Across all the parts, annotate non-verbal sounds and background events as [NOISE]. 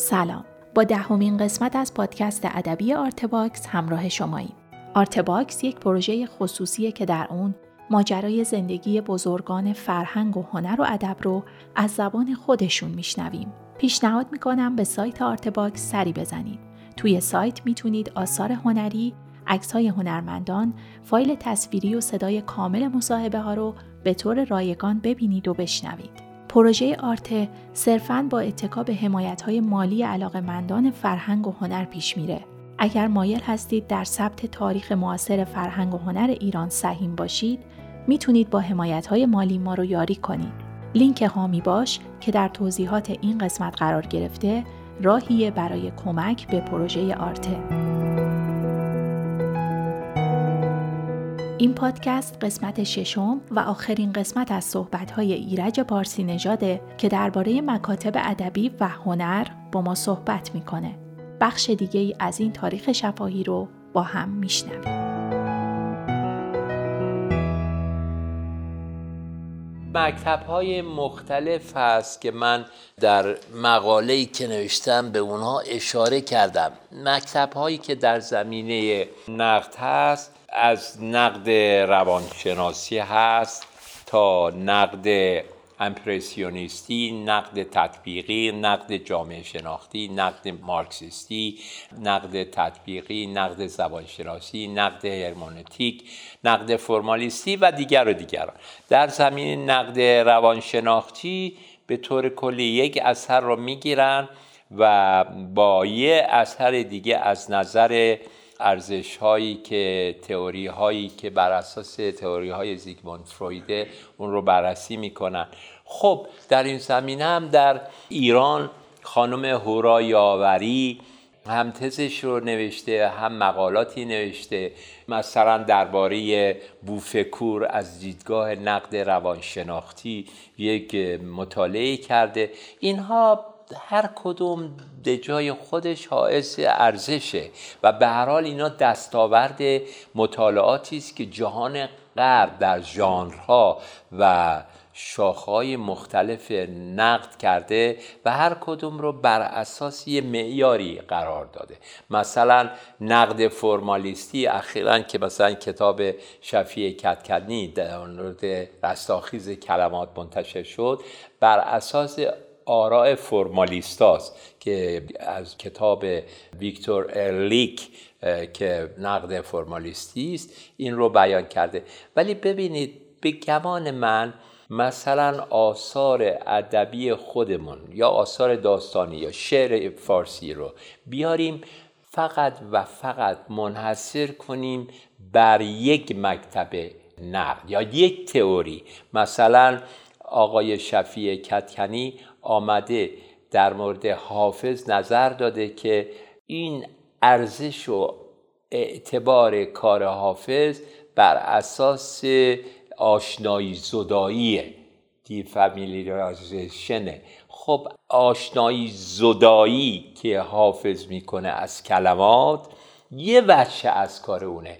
سلام. با دهمین قسمت از پادکست ادبی آرتباکس همراه شماییم. آرتباکس یک پروژه خصوصیه که در اون ماجرای زندگی بزرگان فرهنگ و هنر و ادب رو از زبان خودشون میشنویم. پیشنهاد می‌کنم به سایت آرتباکس سری بزنید. توی سایت می‌تونید آثار هنری های هنرمندان، فایل تصویری و صدای کامل مصاحبه ها رو به طور رایگان ببینید و بشنوید. پروژه آرته صرفاً با اتکا به های مالی مندان فرهنگ و هنر پیش میره. اگر مایل هستید در ثبت تاریخ معاصر فرهنگ و هنر ایران سهیم باشید، می‌تونید با های مالی ما رو یاری کنید. لینک هامی باش که در توضیحات این قسمت قرار گرفته، راهیه برای کمک به پروژه آرته. این پادکست قسمت ششم و آخرین قسمت از صحبت‌های ایرج پارسی نژاده که درباره مکاتب ادبی و هنر با ما صحبت می‌کنه. بخش دیگه ای از این تاریخ شفاهی رو با هم میشنویم. مکتب های مختلف هست که من در مقاله که نوشتم به اونها اشاره کردم مکتب هایی که در زمینه نقد هست از نقد روانشناسی هست تا نقد امپرسیونیستی، نقد تطبیقی، نقد جامعه شناختی، نقد مارکسیستی، نقد تطبیقی، نقد زبانشناسی، نقد هرمونتیک، نقد فرمالیستی و دیگر و دیگران. در زمین نقد روانشناختی به طور کلی یک اثر رو می‌گیرن و با یه اثر دیگه از نظر ارزش هایی که تئوری هایی که بر اساس تئوری های زیگموند فرویده اون رو بررسی می‌کنن. خب در این زمینه هم در ایران خانم هورا یاوری هم تزش رو نوشته هم مقالاتی نوشته. مثلا درباره بوفکور از دیدگاه نقد روانشناختی یک مطالعه کرده. اینها هر کدوم به جای خودش حائز ارزشه و به هر حال اینا دستاورد مطالعاتی است که جهان غرب در ژانرها و شاخهای مختلف نقد کرده و هر کدوم رو بر اساس یه معیاری قرار داده. مثلا نقد فرمالیستی اخیرا که مثلا کتاب شفیع کتکنی در مورد رستاخیز کلمات منتشر شد بر اساس آراء فرمالیستاست که از کتاب ویکتور ارلیک که نقد فرمالیستی است این رو بیان کرده. ولی ببینید به گمان من مثلا آثار ادبی خودمون یا آثار داستانی یا شعر فارسی رو بیاریم فقط و فقط منحصر کنیم بر یک مکتب نقد یا یک تئوری. مثلا آقای شفیع کتکنی آمده در مورد حافظ نظر داده که این ارزش و اعتبار کار حافظ بر اساس آشنایی زداییه دی فامیلیرازیشنه خب آشنایی زدایی که حافظ می‌کنه از کلمات یه وچه از کار اونه.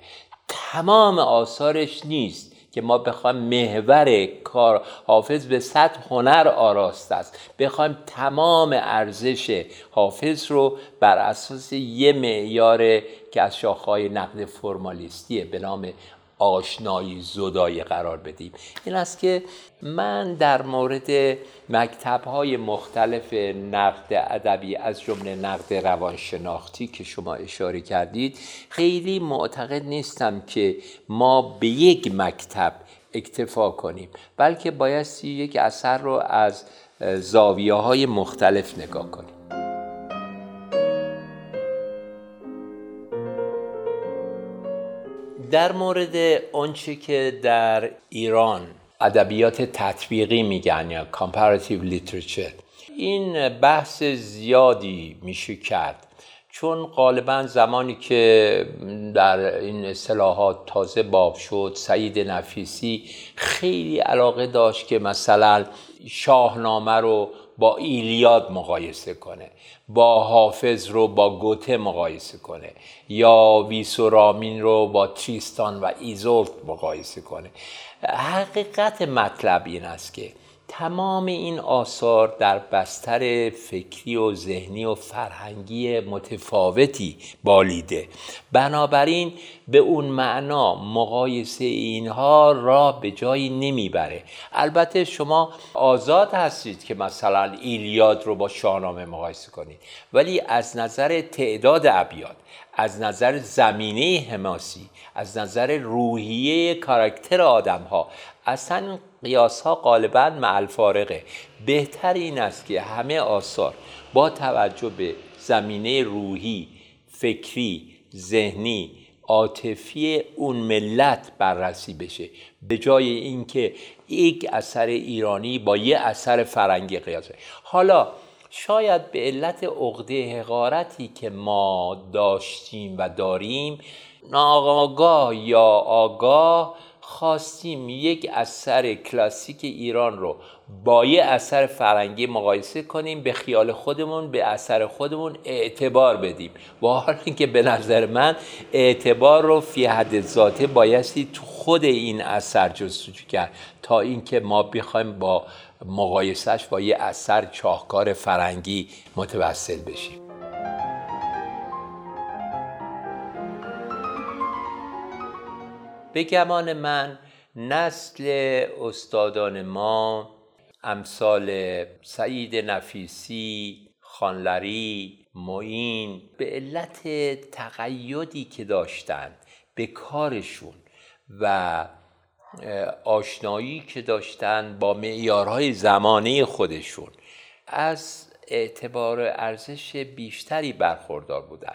تمام آثارش نیست. که ما بخوایم محور کار حافظ به صد هنر آراست است. بخوایم تمام ارزش حافظ رو بر اساس یه معیار که از شاخهای نقد فرمالیستیه به نام آشنایی زدایی قرار بدیم. این است که من در مورد مکتب های مختلف نقد ادبی از جمله نقد روانشناختی که شما اشاره کردید خیلی معتقد نیستم که ما به یک مکتب اکتفا کنیم بلکه بایستی یک اثر رو از زاویه های مختلف نگاه کنیم. در مورد آنچه که در ایران ادبیات تطبیقی میگن یا comparative literature این بحث زیادی میشه کرد. چون غالبا زمانی که در این اصطلاحات تازه باب شد سعید نفیسی خیلی علاقه داشت که مثلا شاهنامه رو با ایلیاد مقایسه کنه با حافظ رو با گوته مقایسه کنه یا ویسورامین رو با تریستان و ایزولت مقایسه کنه. حقیقت مطلب این است که تمام این آثار در بستر فکری و ذهنی و فرهنگی متفاوتی بالیده. بنابراین به اون معنا مقایسه اینها را به جایی نمی‌بره. البته شما آزاد هستید که مثلا ایلیاد رو با شاهنامه مقایسه کنید ولی از نظر تعداد ابیات از نظر زمینه حماسی از نظر روحیه کاراکتر آدم ها اصلا قیاس ها غالبا مع فارقه بهتر این است که همه آثار با توجه به زمینه روحی فکری ذهنی عاطفی اون ملت بررسی بشه. به جای اینکه یک اثر ایرانی با یه اثر فرنگی قیاسه حالا شاید به علت عقده حقارتی که ما داشتیم و داریم ناآگاه یا آگاه خواستیم یک اثر کلاسیک ایران رو با یه اثر فرنگی مقایسه کنیم به خیال خودمون به اثر خودمون اعتبار بدیم. با حال اینکه به نظر من اعتبار رو فی حد ذاته بایستی تو خود این اثر جستجو کرد تا اینکه ما بخوایم با مقایسهش با یه اثر چاهکار فرنگی متوسل بشیم. به گمان من نسل استادان ما امثال سعید نفیسی خانلری معین به علت تقیدی که داشتند به کارشون و آشنایی که داشتن با معیارهای زمانه خودشون از اعتبار ارزش بیشتری برخوردار بودن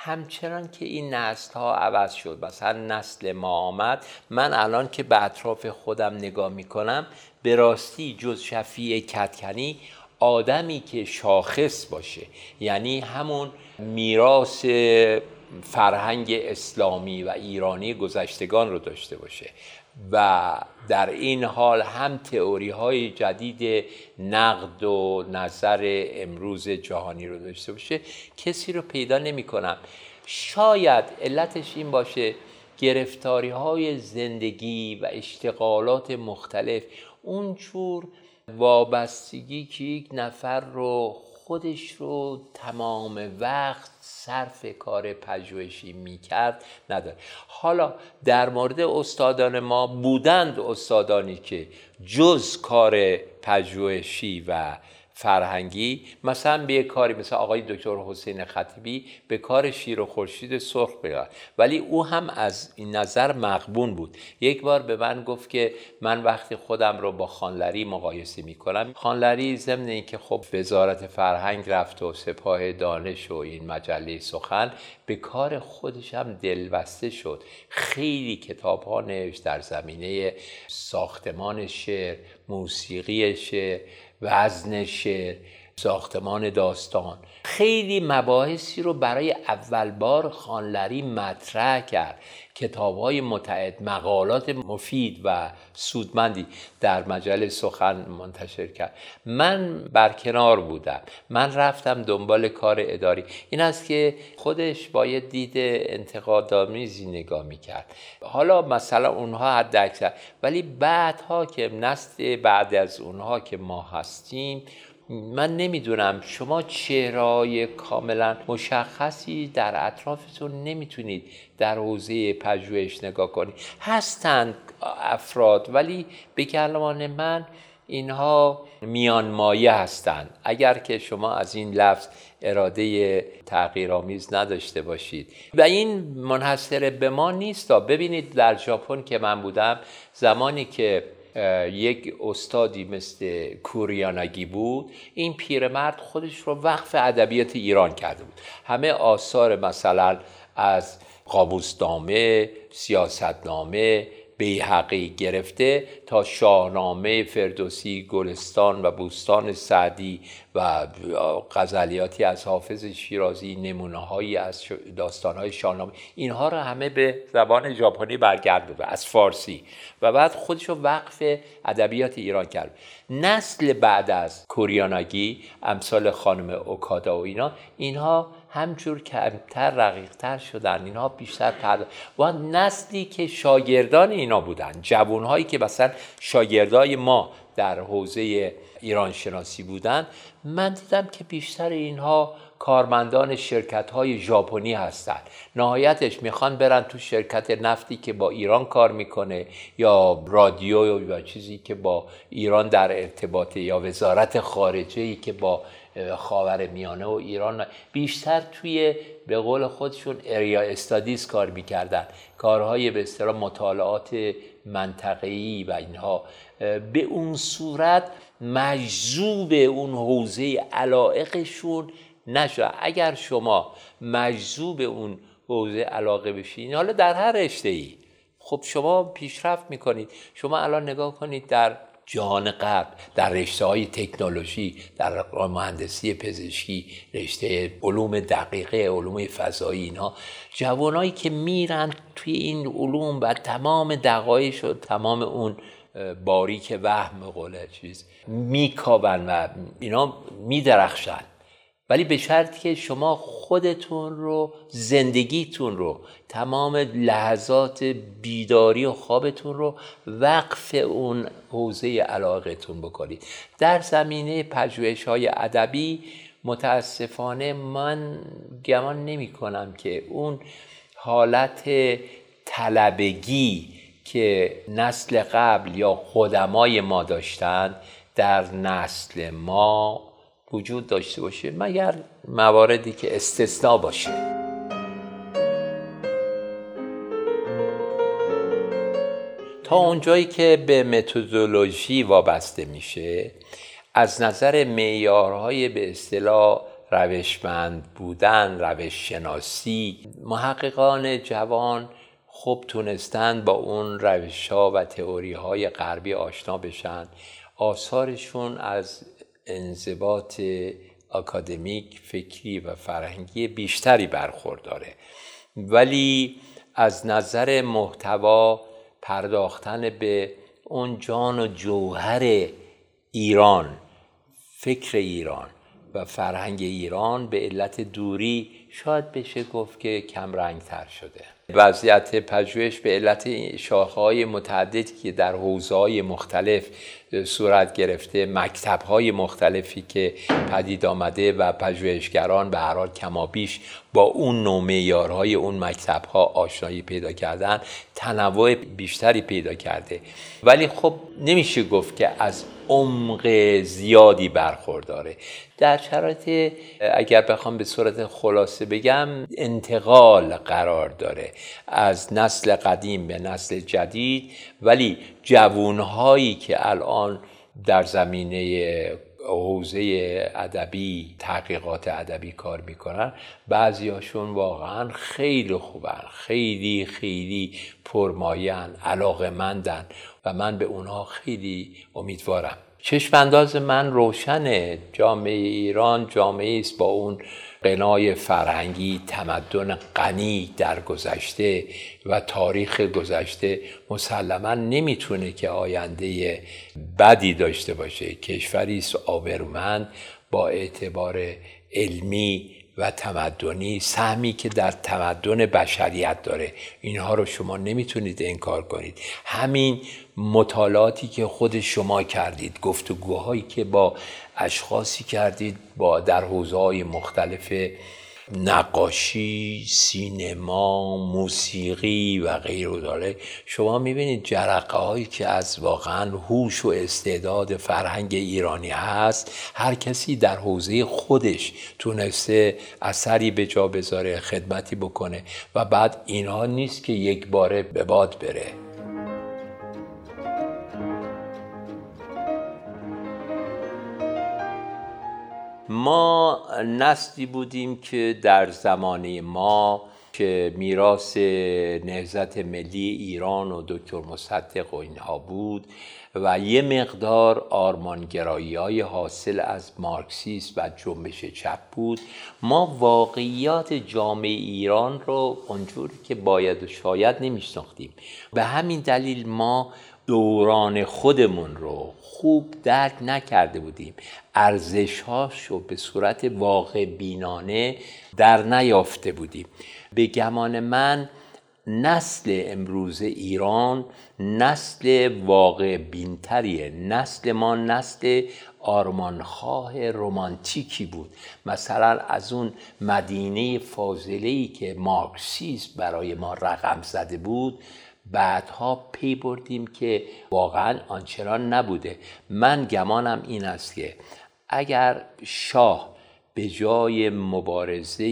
همچنان که این نسل ها عوض شد مثلا نسل ما آمد من الان که به اطراف خودم نگاه می‌کنم به راستی جز شفیع کتکنی آدمی که شاخص باشه یعنی همون میراث فرهنگ اسلامی و ایرانی گذشتگان رو داشته باشه. و در این حال هم تئوری های جدید نقد و نظر امروز جهانی رو داشته باشه کسی رو پیدا نمی کنم شاید علتش این باشه گرفتاری های زندگی و اشتغالات مختلف اونجور وابستگی که یک نفر رو خودش رو تمام وقت صرف کار پژوهشی می‌کرد نداره. حالا در مورد استادان ما بودند استادانی که جز کار پژوهشی و فرهنگی مثلا به کاری مثل آقای دکتر حسین خطیبی به کار شیر و خورشید سرخ بگرد ولی او هم از این نظر مقبون بود. یک بار به من گفت که من وقتی خودم رو با خانلری مقایسه می کنم خانلری ضمن اینکه خب وزارت فرهنگ رفت و سپاه دانش و این مجله سخن به کار خودش هم دلبسته شد. خیلی کتاب ها نوشت در زمینه ساختمان شعر موسیقی شعر. وزن شعر ساختمان داستان. خیلی مباحثی رو برای اول بار خانلری مطرح کرد. کتاب های متعد مقالات مفید و سودمندی در مجله سخن منتشر کرد. من برکنار بودم. من رفتم دنبال کار اداری. این است که خودش باید دید انتقادآمیزی نگاه می‌کرد. حالا مثلا اونها حد اکثر. ولی بعدها که نسل بعد از اونها که ما هستیم من نمی‌دونم. شما چهرهای کاملا مشخصی در اطرافتون نمی‌تونید در حوزه پژوهش نگاه کنید هستند افراد ولی به کلمان من اینها میان مایه هستند اگر که شما از این لفظ اراده تغییرآمیز نداشته باشید. و این منحصر به ما نیست. ببینید در ژاپن که من بودم زمانی که یک استادی مثل کوریانگی بود. این پیرمرد خودش رو وقف ادبیات ایران کرده بود. همه آثار مثلا از قابوسنامه سیاستنامه بیحقی گرفته تا شاهنامه فردوسی گلستان و بوستان سعدی و غزلیاتی از حافظ شیرازی نمونه هایی از داستان های شاهنامه اینها رو همه به زبان ژاپنی برگردونده از فارسی. و بعد خودش رو وقف ادبیات ایران کرد. نسل بعد از کوریاناگی امثال خانم اوکادا و اینا اینها همجور کمتر رقیقتر شدن. اینها بیشتر پرد و نسلی که شاگردان اینا بودن. جوانهایی که مثلا شاگردای ما در حوزه ایران شناسی بودن من دیدم که بیشتر اینها کارمندان شرکت های ژاپنی هستند نهایتش می‌خوان برن تو شرکت نفتی که با ایران کار می‌کنه یا رادیو یا چیزی که با ایران در ارتباطه یا وزارت خارجه ای که با خاور میانه و ایران بیشتر توی به قول خودشون اریا استادیز کار می‌کردن. کارهای به اصطلاح مطالعات منطقه‌ای و اینها. به اون صورت مجذوب اون حوزه علائقشون نشد. اگر شما مجذوب اون حوزه علاقه بشین حالا در هر رشته ای خب شما پیشرفت می‌کنید. شما الان نگاه کنید در جهان غرب در رشته های تکنولوژی در مهندسی پزشکی رشته علوم دقیقه علوم فضایی اینها جوانایی که میرن توی این علوم و تمام دقایق شد تمام اون باریک وهم قوله چیز میکابن و اینا میدرخشن. ولی به شرط که شما خودتون رو زندگیتون رو تمام لحظات بیداری و خوابتون رو وقف اون حوزه علاقتون بکنید. در زمینه پژوهش های ادبی متاسفانه من گمان نمی کنم که اون حالت طلبگی که نسل قبل یا خدمای ما داشتند در نسل ما وجود داشته باشه مگر مواردی که استثنا باشه. تا اونجایی که به متدولوژی وابسته میشه از نظر معیارهای به اصطلاح روشمند بودن روش شناسی محققان جوان خوب تونستن با اون روش ها و تئوری های غربی آشنا بشن. آثارشون از انضباط اکادمیک فکری و فرهنگی بیشتری برخورداره. ولی از نظر محتوا پرداختن به اون جان و جوهر ایران فکر ایران و فرهنگ ایران به علت دوری شاید بشه گفت که کم رنگ تر شده. وضعیت پژوهش به علت شاخه متعددی که در حوزه های مختلف صورت گرفته مکتب های مختلفی که پدید آمده و پژوهشگران به هر حال کمابیش با اون نوع معیارهای اون مکتب ها آشنایی پیدا کردن تنوع بیشتری پیدا کرده. ولی خب نمیشه گفت که از عمق زیادی برخورداره. در شرایط اگر بخوام به صورت خلاصه بگم انتقال قرار داره از نسل قدیم به نسل جدید. ولی جوونهایی که الان در زمینه حوزه ادبی تحقیقات ادبی کار می‌کنن بعضیاشون واقعا خیلی خوبن. خیلی خیلی پرماین علاقه مندن من به اونها خیلی امیدوارم. چشم انداز من روشنه. جامعه ایران جامعه است با اون قنای فرهنگی تمدن غنی در گذشته و تاریخ گذشته مسلما نمی‌تونه که آینده بدی داشته باشه. کشوری است آبرومند با اعتبار علمی و تمدنی سهمی که در تمدن بشریت داره. اینها رو شما نمی‌تونید انکار کنید. همین مطالعاتی که خود شما کردید گفتگوهایی که با اشخاصی کردید با در حوزه مختلف نقاشی، سینما، موسیقی و غیر داره. شما می‌بینید جرقه هایی که از واقعا هوش و استعداد فرهنگ ایرانی هست هر کسی در حوزه خودش تونسته اثری به جا بذاره خدمتی بکنه و بعد اینها نیست که یک باره به باد بره. ما نسلی بودیم که در زمانه ما که میراث نهزت ملی ایران و دکتر مصدق و اینها بود و یه مقدار آرمانگرایی های حاصل از مارکسیسم و جنبش چپ بود ما واقعیات جامعه ایران رو اونجوری که باید و شاید نمیشناختیم. به همین دلیل ما دوران خودمون رو خوب درک نکرده بودیم. ارزش رو به صورت واقع بینانه در نیافته بودیم. به گمان من نسل امروز ایران نسل واقع بینتریه. نسل ما نسل آرمانخواه رومانتیکی بود. مثلا از اون مدینه فاضله که مارکسیسم برای ما رقم زده بود بعدها پی بردیم که واقعا آنچنان نبوده. من گمانم این است که اگر شاه به جای مبارزه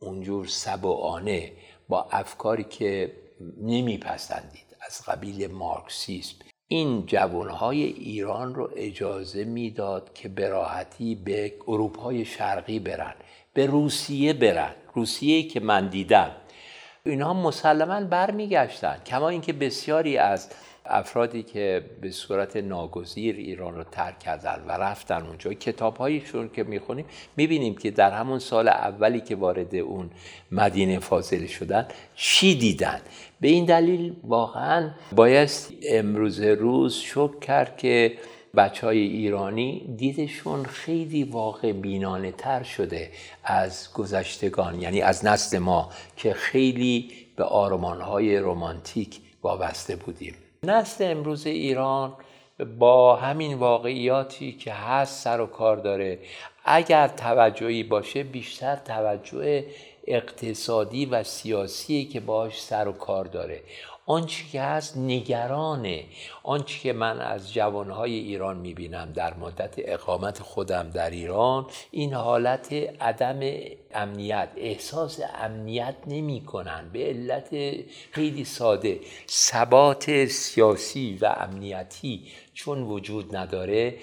اونجور سبعانه با افکاری که نمیپسندید از قبیل مارکسیسم این جوانهای ایران رو اجازه می‌داد که به راحتی به اروپای شرقی برن به روسیه برن. روسیه که من دیدم اینها مسلما برمیگشتن. کما اینکه بسیاری از افرادی که به صورت ناگزیر ایران رو ترک کردن و رفتن اونجا کتاب هایشون که می‌خونیم می‌بینیم که در همون سال اولی که وارد اون مدینه فاضل شدن چی دیدن؟ به این دلیل واقعا باید امروز روز شک کرد که بچه های ایرانی دیدشون خیلی واقع بینانه تر شده از گذشتگان یعنی از نسل ما که خیلی به آرمان های رومانتیک وابسته بودیم. نسل امروز ایران با همین واقعیاتی که هست سر و کار داره. اگر توجهی باشه بیشتر توجه اقتصادی و سیاسی که باش سر و کار داره. آنچه که هست نگرانه. آنچه که من از جوانهای ایران می‌بینم در مدت اقامت خودم در ایران این حالت عدم امنیت احساس امنیت نمی کنن به علت خیلی ساده ثبات سیاسی و امنیتی چون وجود نداره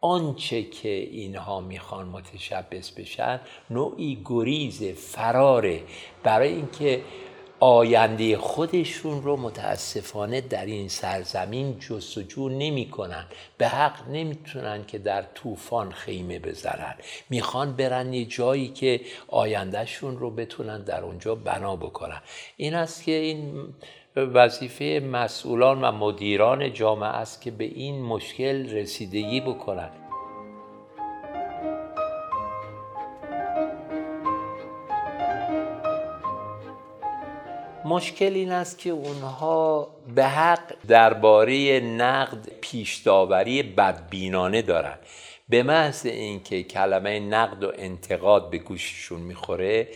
آنچه که اینها می‌خوان متشبس بشن نوعی گریز فراره برای اینکه آینده خودشون رو متاسفانه در این سرزمین جستجو نمی کنن. به حق نمی‌تونن که در طوفان خیمه بزنن. می‌خوان برن یه جایی که آیندهشون رو بتونن در اونجا بنا بکنن. این است که این وظیفه مسئولان و مدیران جامعه است که به این مشکل رسیدگی بکنن. مشکل این است که اونها به حق درباره نقد پیشداوری بدبینانه دارن. به محض اینکه کلمه نقد و انتقاد به گوششون می‌خوره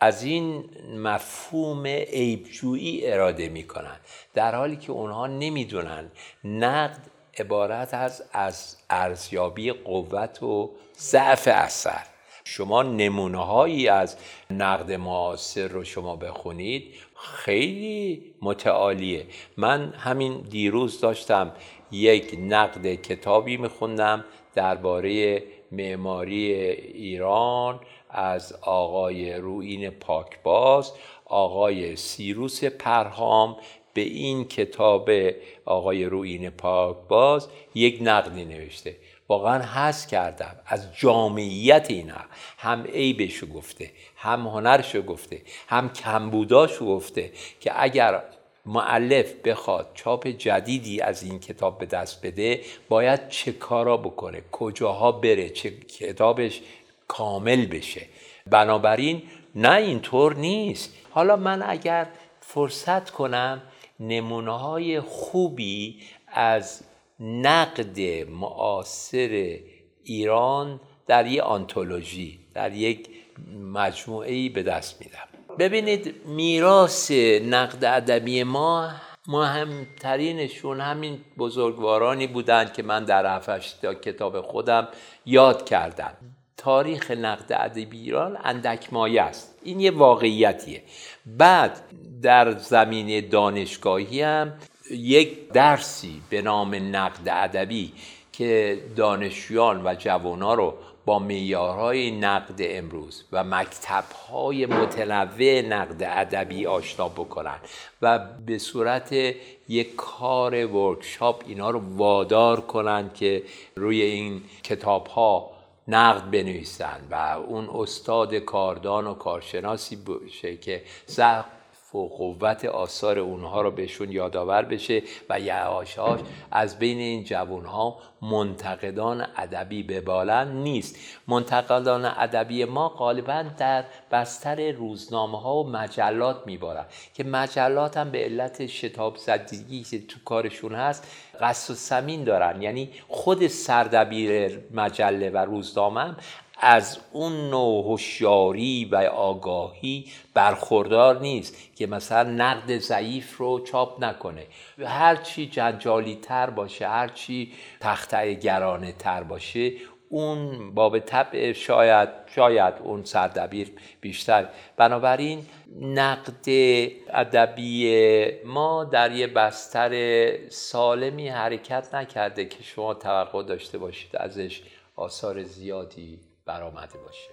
از این مفهوم عیبجویی اراده می‌کنن. در حالی که اونها نمی‌دونن نقد عبارت از از ارزیابی قوت و ضعف اثر. شما نمونه هایی از نقد معاصر رو شما بخونید خیلی متعالیه. من همین دیروز داشتم یک نقد کتابی میخوندم درباره معماری ایران از آقای روین پاکباز آقای سیروس پرهام. به این کتاب آقای روین پاکباز یک نقدی نوشته. واقعا حس کردم از جامعیت اینا. هم عیبشو گفته هم هنرشو گفته هم کمبوداشو گفته که اگر معلف بخواد چاپ جدیدی از این کتاب به دست بده باید چه کارا بکنه کجاها بره چه کتابش کامل بشه. بنابراین نه اینطور نیست. حالا من اگر فرصت کنم نمونه های خوبی از نقد معاصر ایران در یک آنتولوژی در یک مجموعه ای به دست میدم ببینید میراث نقد ادبی ما مهمترینشون همین بزرگوارانی بودند که من در هفتش کتاب خودم یاد کردم. تاریخ نقد ادبی ایران اندک مایه است. این یه واقعیتیه. بعد در زمینه دانشگاهی هم یک درسی به نام نقد ادبی که دانشجویان و جوانان رو با میارهای نقد امروز و مکتبهای متنوع نقد ادبی آشنا بکنن و به صورت یک کار ورکشاپ اینا رو وادار کنن که روی این کتاب ها نقد بنویسن و اون استاد کاردان و کارشناسی باشه که و قوت آثار اونها رو بهشون یادآور بشه و یعاشاش از بین این جوان ها منتقدان ادبی ببالن نیست. منتقدان ادبی ما غالبا در بستر روزنامه ها و مجلات میبارن که مجلات هم به علت شتاب زدگی که تو کارشون هست قصد و سمین دارن. یعنی خود سردبیر مجله و روزنامه از اون نوع هوشیاری و آگاهی برخوردار نیست که مثلا نقد ضعیف رو چاپ نکنه. هرچی جنجالی تر باشه هرچی تخته گرانه تر باشه اون باب طبع شاید شاید اون سردبیر بیشتر. بنابراین نقد ادبی ما در یه بستر سالمی حرکت نکرده که شما توقع داشته باشید ازش آثار زیادی برآمده باشه.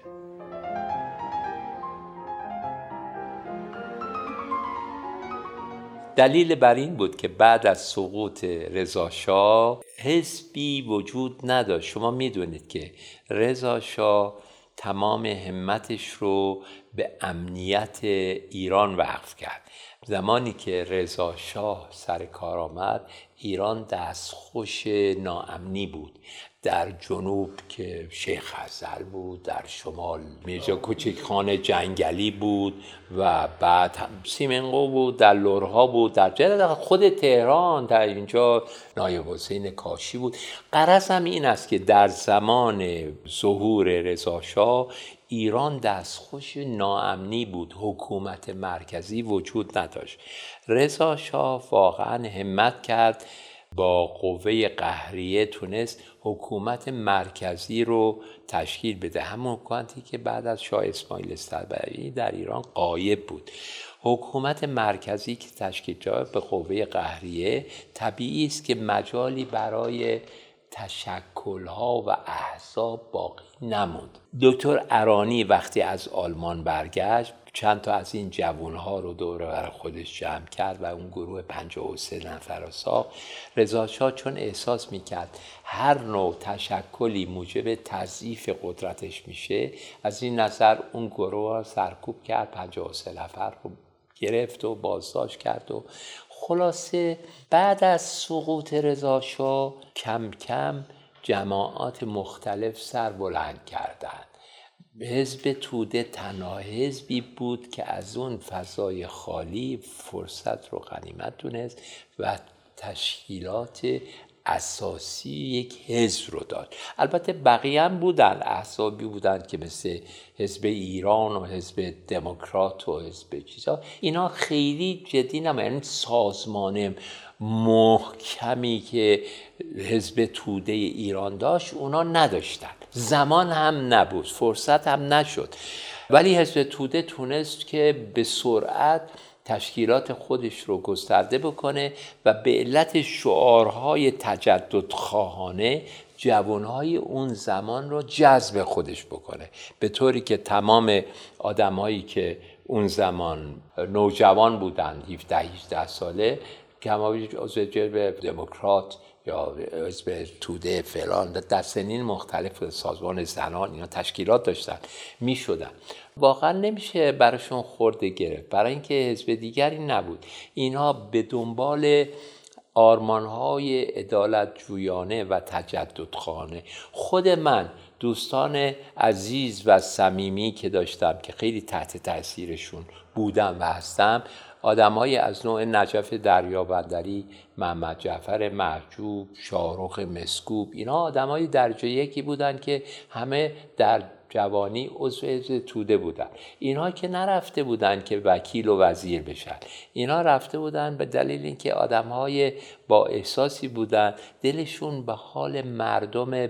دلیل بر این بود که بعد از سقوط رضاشاه حزبی وجود نداشت. شما می‌دونید که رضاشاه تمام همتش رو به امنیت ایران وقف کرد. زمانی که رضا شاه سر کار آمد ایران دستخوش ناامنی بود. در جنوب که شیخ حزل بود در شمال میرزا کوچک خانه جنگلی بود و بعد سیمنگو بود در لورها بود در خود تهران در اینجا نایب حسین کاشی بود. قرص هم این است که در زمان ظهور رضاشاه ایران دستخوش ناامنی بود حکومت مرکزی وجود نداشت. رضا شاه واقعا همت کرد با قوه قهریه تونست حکومت مرکزی رو تشکیل بده. همون حکومتی که بعد از شاه اسماعیل استربری در ایران قایب بود. حکومت مرکزی که تشکیل شد به قوه قهریه طبیعی است که مجالی برای تشکلها و احزاب باقی نموند. دکتر ارانی وقتی از آلمان برگشت چند تا از این جوانها رو دور بر خودش جمع کرد و اون گروه 53 نفر رو ساخت. رضا چون احساس می‌کرد هر نوع تشکلی موجب تضعیف قدرتش میشه از این نظر اون گروه سرکوب کرد 53 نفر رو گرفت و بازداشت کرد و خلاصه بعد از سقوط رضا کم کم جماعات مختلف سر بلند کردند. حزب توده تنها حزبی بود که از اون فضای خالی فرصت رو غنیمت دونست و تشکیلات اساسی یک حزب رو داد. البته بقیه هم بودن احزابی بودن که مثل حزب ایران و حزب دموکرات و حزب چیزا. اینا خیلی جدی نمی یعنی سازمان محکمی که حزب توده ایران داشت اونا نداشتن. زمان هم نبود فرصت هم نشد. ولی حزب توده تونست که به سرعت تشکیلات خودش رو گسترده بکنه و به علت شعارهای تجدد خواهانه جوانهای اون زمان رو جذب خودش بکنه. به طوری که تمام آدمهایی که اون زمان نوجوان بودند 17 18 ساله کمابیش عضو جلب دموکرات یا حزب توده فلان. در سنین مختلف سازمان زنان اینا تشکیلات داشتن می شدن واقعا نمیشه براشون خورده گرفت. برای اینکه حزب دیگری نبود. اینها به دنبال آرمانهای عدالت جویانه و تجدد خانه خود من دوستان عزیز و صمیمی که داشتم که خیلی تحت تاثیرشون بودم و هستم آدمایی از نوع نجف دریابندری محمد جعفر محجوب شاهرخ مسکوب اینا آدمای درجه یکی بودن که همه در جوانی عضو توده بودن. اینها که نرفته بودن که وکیل و وزیر بشن. اینها رفته بودن به دلیل اینکه آدم های با احساسی بودن دلشون به حال مردم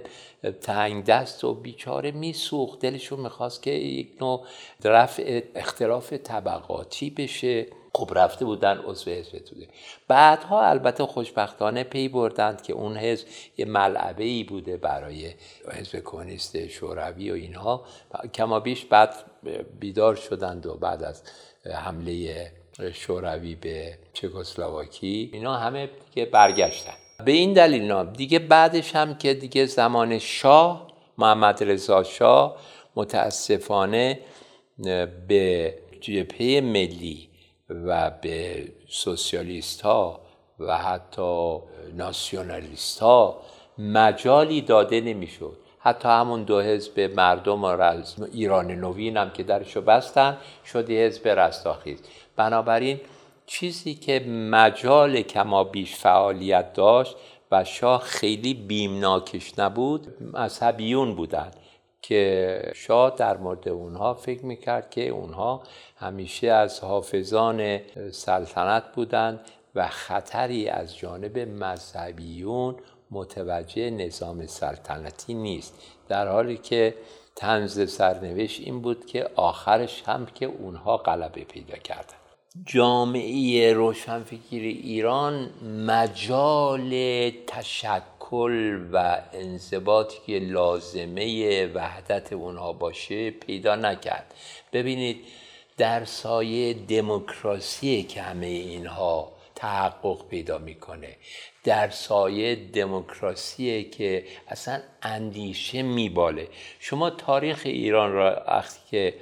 تنگ دست و بیچاره میسوخت. دلشون می‌خواست که یک نوع رفع اختلاف طبقاتی بشه. خب رفته بودن عضو حزب توده. بعدها البته خوشبختانه پی بردند که اون حزب یه ملعبه ای بوده برای حزب کمونیست شوروی و اینها. کما بیش بعد بیدار شدند و بعد از حمله شوروی به چکسلواکی اینا همه دیگه برگشتن. به این دلیل دیگه بعدش هم که دیگه زمان شاه محمد رضا شاه متاسفانه به جبهه ملی و به سوسیالیست ها و حتی ناسیونالیست ها مجالی داده نمی‌شد. حتی همون دو حزب مردم و ایران نوین هم که درشو بستن شدی حزب رستاخیز. بنابراین چیزی که مجال کما بیش فعالیت داشت و شاه خیلی بیمناکش نبود مذهبیون بودند که شاه در مورد اونها فکر می‌کرد که اونها همیشه از حافظان سلطنت بودند و خطری از جانب مذهبیون متوجه نظام سلطنتی نیست. در حالی که تنز سرنوشت این بود که آخرش هم که اونها غلبه پیدا کردن جامعه روشنفکر ایران مجال تشکل و انضباطی که لازمه وحدت اونها باشه پیدا نکرد. ببینید در سایه دموکراسی که همه اینها تحقق پیدا می‌کنه در سایه دموکراسی که اصلا اندیشه میباله. شما تاریخ ایران را وقتی که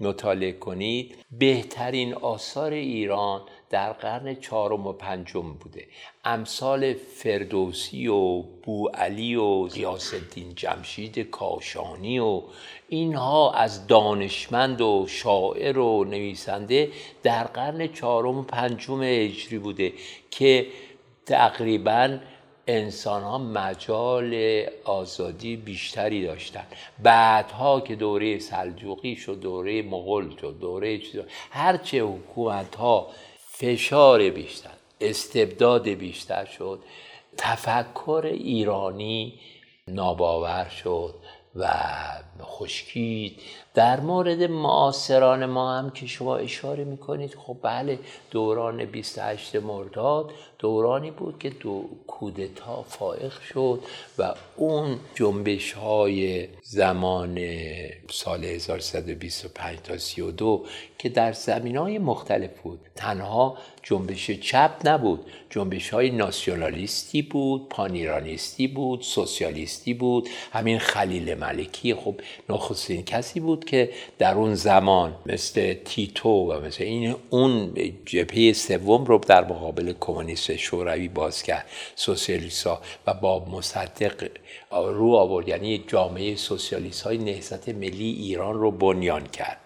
مطالعه کنید بهترین آثار ایران در قرن چهارم و پنجم بوده. امثال فردوسی و بوعلی و غیاس الدین جمشید کاشانی و اینها از دانشمند و شاعر و نویسنده در قرن چهارم و پنجم هجری بوده که تقریبا انسان ها مجال آزادی بیشتری داشتن. بعدها که دوره سلجوقی شد دوره مغول شد دوره هرچه حکومت ها فشار بیشتر استبداد بیشتر شد تفکر ایرانی ناباور شد و خشکید. در مورد معاصران ما هم که شما اشاره می‌کنید خب بله دوران 28 مرداد دورانی بود که دو کودتا فائق شد و اون جنبش های زمان سال 1325 تا 32 که در زمین های مختلف بود. تنها جنبش چپ نبود. جنبش های ناسیونالیستی بود پانیرانیستی بود سوسیالیستی بود. همین خلیل ملکی خب نخستین کسی بود که در اون زمان مثل تیتو و مثل این اون جبهه سوم رو در مقابل کمونیست شوروی باز کرد. سوسیالیست ها و با مصدق رو آورد. یعنی جامعه سوسیالیست های نهضت ملی ایران رو بنیان کرد.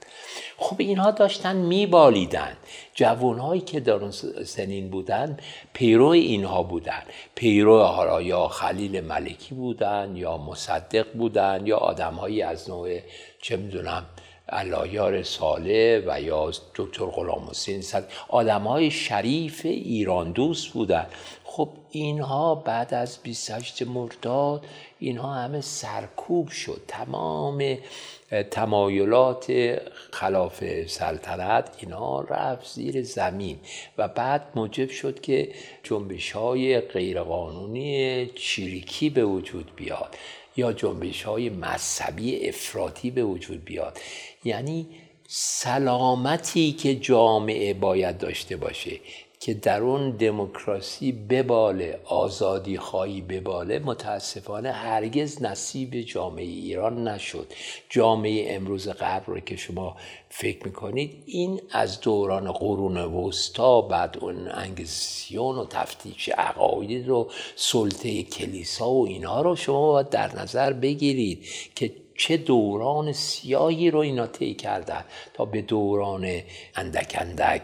خب اینها داشتن میبالیدن. جوانهایی که در سنین بودن پیرو اینها بودن. پیرو حالا یا خلیل ملکی بودن یا مصدق بودن یا آدمهایی از نوع چه می‌دونم علایار ساله و یا دکتر غلام حسین صد آدم های شریف ایران دوست بودن. خب اینها بعد از 28 مرداد اینها همه سرکوب شد. تمام تمایلات خلاف سلطنت اینا رفت زیر زمین و بعد موجب شد که جنبش های غیرقانونی چریکی به وجود بیاد یا جنبش های مذهبی افراطی به وجود بیاد. یعنی سلامتی که جامعه باید داشته باشه که در اون دموکراسی بباله آزادی خواهی بباله متاسفانه هرگز نصیب جامعه ایران نشد. جامعه امروز غرب رو که شما فکر می‌کنید این از دوران قرون وسطا بعد اون و تفتیش عقاید رو سلطه کلیسا و اینها رو شما باید در نظر بگیرید که چه دوران سیاهی رو اینا طی کردن تا به دوران اندک اندک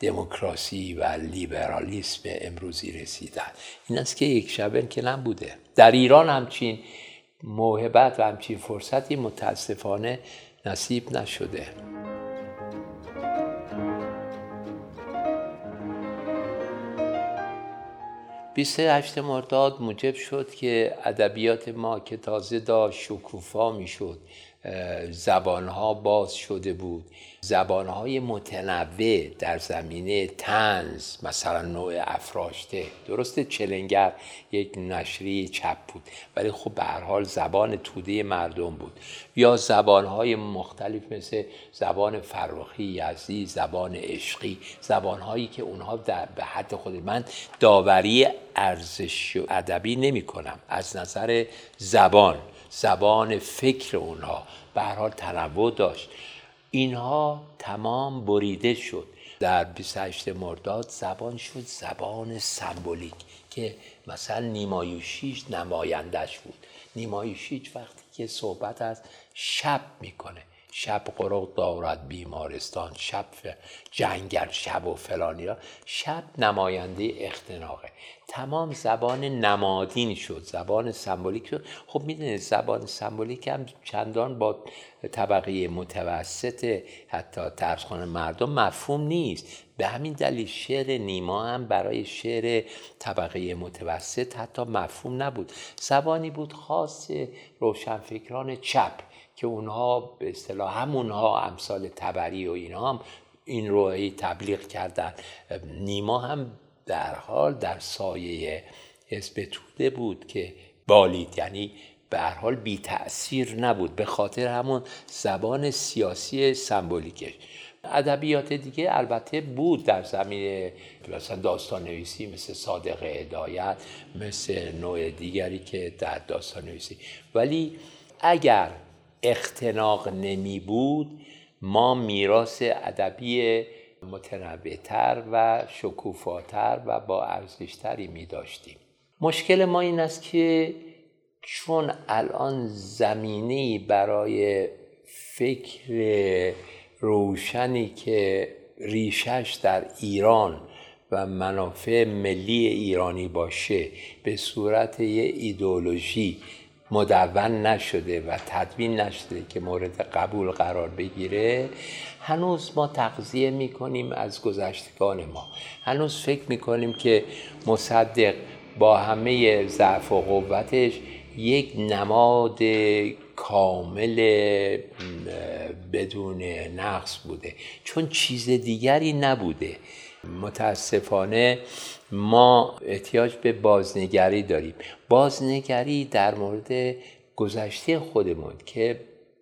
دموکراسی و لیبرالیسم امروزی رسیدن. این است که یک شبه که نبوده در ایران همچین موهبت و همچین فرصتی متاسفانه نصیب نشده. 28 مرداد موجب شد که ادبیات ما که تازه داشت شکوفا می‌شد. زبانها باز شده بود. زبانهای متنوع در زمینه تنز مثلا نوع افراشته. درسته چلنگر یک نشری چپ بود ولی خب به هر حال زبان توده مردم بود. یا زبانهای مختلف مثل زبان فروخی یزدی زبان عشقی زبانهایی که اونها در به حد خود من داوری ارزش ادبی نمی کنم از نظر زبان زبان فکر اونها. به هر حال تنوع داشت. اینها تمام بریده شد. در 28 مرداد زبان شد زبان سمبولیک که مثلا نیمایوشیش نمایندش بود. نیمایوشیش وقتی که صحبت از شب می‌کنه شب قرق دارد بیمارستان شب جنگل شب و فلانی شب نماینده اختناقه. تمام زبان نمادین شد زبان سمبولیک شد. خب می‌دونید زبان سمبولیک هم چندان با طبقه متوسط حتی ترسخان مردم مفهوم نیست. به همین دلیل شعر نیما هم برای شعر طبقه متوسط حتی مفهوم نبود. زبانی بود خاص روشنفکران چپ. که اونها به اصطلاح همونها امثال تبری و اینها هم این رو تبلیغ کردن. نیما هم در حال در سایه حزب توده بود که بالید. یعنی به هر حال بی تأثیر نبود. به خاطر همون زبان سیاسی سمبولیکش. ادبیات دیگه البته بود در زمین مثلا داستان نویسی مثل صادق هدایت مثل نوع دیگری که در داستان نویسی ولی اگر اختناق نمی بود ما میراث ادبی متنوعتر و شکوفاتر و با ارزشتری می داشتیم. مشکل ما این است که چون الان زمینی برای فکر روشنی که ریشش در ایران و منافع ملی ایرانی باشه به صورت یه ایدولوژی مدون نشده و تدوین نشده که مورد قبول قرار بگیره. هنوز ما تقضیه می‌کنیم از گذشتگان ما. هنوز فکر می‌کنیم که مصدق با همه ضعف و قوتش یک نماد کامل بدون نقص بوده. چون چیز دیگری نبوده. متاسفانه ما احتیاج به بازنگری داریم. بازنگری در مورد گذشته خودمون که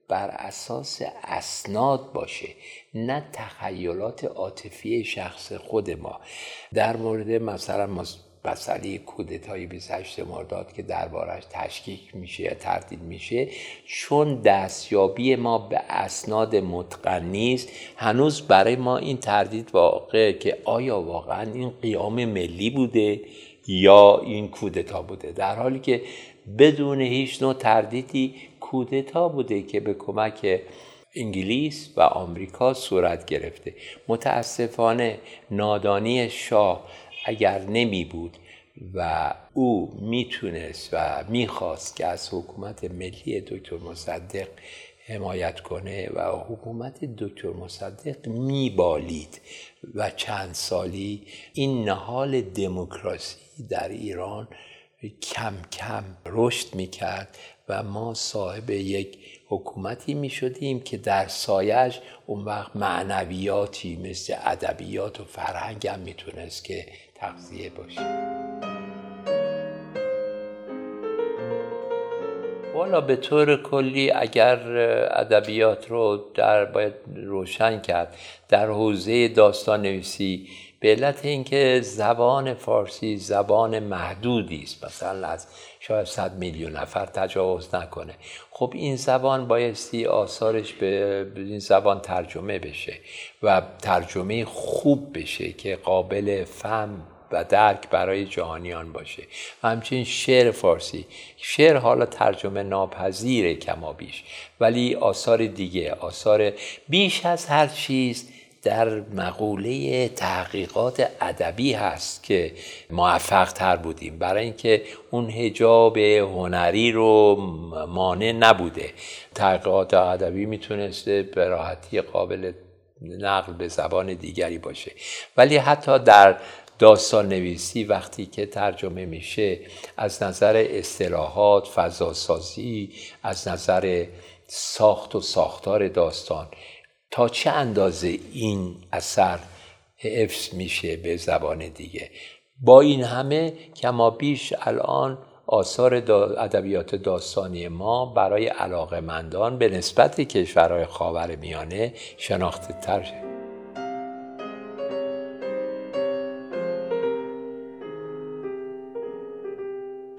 بر اساس اسناد باشه نه تخیلات عاطفی شخص خود ما. در مورد مثلا مسئله کودتای 28 مرداد که دربارش تشکیک میشه یا تردید میشه چون دستیابی ما به اسناد متقن نیست هنوز برای ما این تردید واقع که آیا واقعا این قیام ملی بوده یا این کودتا بوده؟ در حالی که بدون هیچ نوع تردیدی کودتا بوده که به کمک انگلیس و آمریکا صورت گرفته. متاسفانه نادانی شاه اگر نمی بود و او می‌تونست و می‌خواست که از حکومت ملی دکتر مصدق حمایت کنه و حکومت دکتر مصدق میبالید و چند سالی این نهال دموکراسی در ایران کم کم رشد می‌کرد و ما صاحب یک حکومتی می شدیم که در سایش اون وقت معنویاتی مثل ادبیات و فرهنگ هم می‌تونست که تغذیه باشه والا به طور کلی اگر ادبیات رو در باید روشن کرد در حوزه داستان نویسی به علت اینکه زبان فارسی زبان محدودی است. مثلا از شاید صد میلیون نفر تجاوز نکنه. خب این زبان بایستی آثارش به این زبان ترجمه بشه و ترجمه خوب بشه که قابل فهم و درک برای جهانیان باشه. و همچنین شعر فارسی. شعر حالا ترجمه ناپذیره کما بیش ولی آثار دیگه آثار بیش از هر چیز در مقوله تحقیقات ادبی هست که موفق تر بودیم. برای اینکه اون هجاب هنری رو مانع نبوده. تحقیقات ادبی می‌تونسته به راحتی قابل نقل به زبان دیگری باشه. ولی حتی در داستان نویسی وقتی که ترجمه میشه از نظر اصطلاحات فضاسازی از نظر ساخت و ساختار داستان تا چه اندازه این اثر حفظ میشه به زبان دیگه؟ با این همه کما بیش الان آثار ادبیات داستانی ما برای علاقمندان به نسبت کشورهای خاور میانه شناخته تر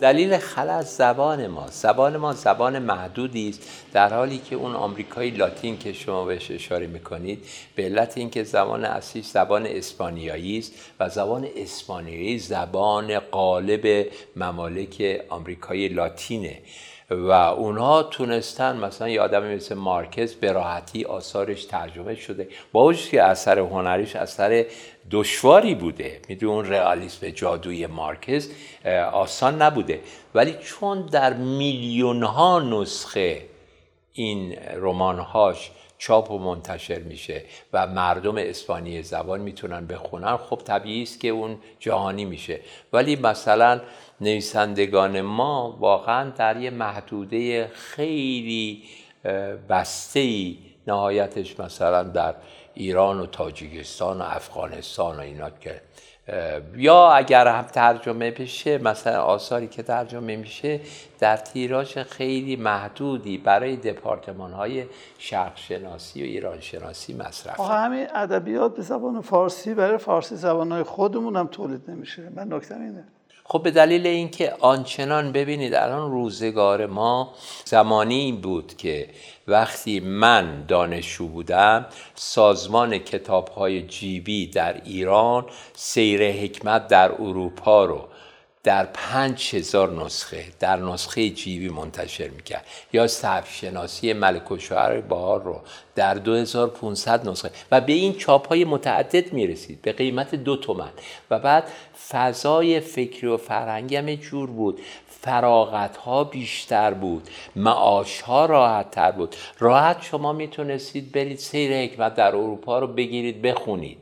دلیل خلط زبان ما. زبان ما زبان محدودی است. در حالی که اون آمریکایی لاتین که شما بهش اشاره می‌کنید به علت اینکه زبان اصلی زبان اسپانیایی است و زبان اسپانیایی زبان قالب ممالک آمریکای لاتینه. و اونها تونستن مثلا یه آدمی مثل مارکز به راحتی آثارش ترجمه شده. با که اثر هنریش اثر دشواری بوده. میدون رئالیسم جادوی مارکز آسان نبوده. ولی چون در میلیون ها نسخه این رمانهاش چاپ و منتشر میشه و مردم اسپانی زبان می‌تونن بخونن خب طبیعی است که اون جهانی میشه. ولی مثلا نویسندگان ما واقعا در یه محدوده خیلی بسته ای نهایتش مثلا در ایران و تاجیکستان و افغانستان و اینا که یا اگر هم ترجمه بشه مثلا آثاری که ترجمه میشه در تیراژ خیلی محدودی برای دپارتمان های شرق شناسی و ایران شناسی مصرف. آخه همین ادبیات به زبان فارسی برای فارسی زبان های خودمون هم تولید نمیشه. من نکتم اینه. خب به دلیل اینکه آنچنان ببینید الان روزگار ما زمانی بود که وقتی من دانشجو بودم سازمان کتاب های جیبی در ایران سیر حکمت در اروپا رو در پنج هزار نسخه در نسخه جیبی منتشر می‌کرد. یا صحف شناسی ملک و شعر بهار رو در 2500 نسخه. و به این چاپ های متعدد می‌رسید به قیمت دو تومن. و بعد فضای فکری و فرهنگی هم جور بود. فراغت ها بیشتر بود. معاش ها راحت تر بود. راحت شما می‌تونستید برید سیر حکمت در اروپا رو بگیرید بخونید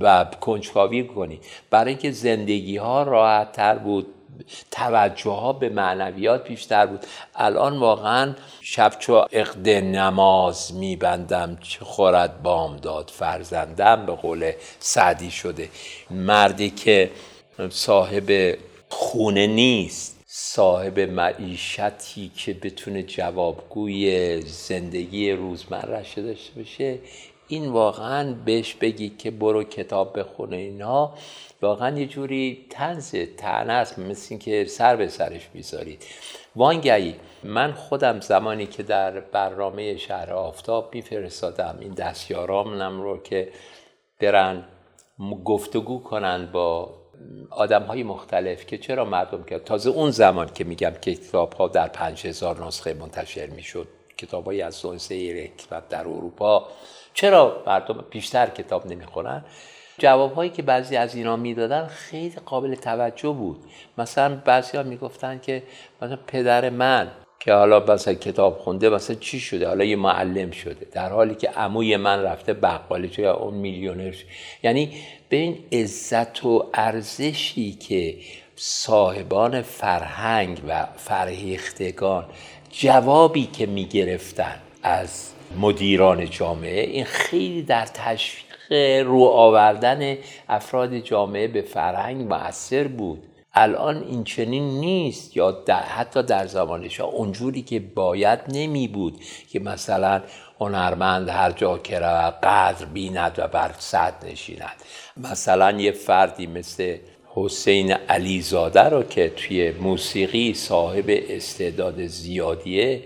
و کنجکاوی کنید. برای اینکه زندگی ها راحت تر بود. توجه ها به معنویات بیشتر بود. الان واقعا شب چو اقد نماز میبندم چه خورد بام داد فرزندم به قول سعدی شده. مردی که صاحب خونه نیست. صاحب معیشتی که بتونه جوابگوی زندگی روزمره داشته باشه. این واقعا بهش بگی که برو کتاب بخونه اینا. واقعا یه جوری تنز تنه است. مثل اینکه سر به سرش می‌ذارید وانگهی من خودم زمانی که در برنامه شهر آفتاب میفرستادم این دستیارامنم رو که برن گفتگو کنن با آدم های مختلف که چرا مردم که تازه اون زمان که میگم که کتاب ها در پنج هزار نسخه منتشر می‌شد کتاب های از سنسه در اروپا چرا مردم بیشتر کتاب نمی‌خونن؟ جواب هایی که بعضی از اینا می‌دادن خیلی قابل توجه بود. مثلا بعضی ها می‌گفتن که مثلا پدر من که حالا مثلا کتاب خونده مثلا چی شده؟ حالا یه معلم شده. در حالی که عموی من رفته بقالی یا اون میلیونر یعنی به این عزت و ارزشی که صاحبان فرهنگ و فرهیختگان جوابی که می‌گرفتن از مدیران جامعه این خیلی در تشویق رو آوردن افراد جامعه به فرهنگ مؤثر بود. الان این چنین نیست یا در حتی در زمانش اونجوری که باید نمی بود که مثلا هنرمند هر جا که رود قدر بیند و بر صد نشیند. مثلا یه فردی مثل حسین علیزاده رو که توی موسیقی صاحب استعداد زیادیه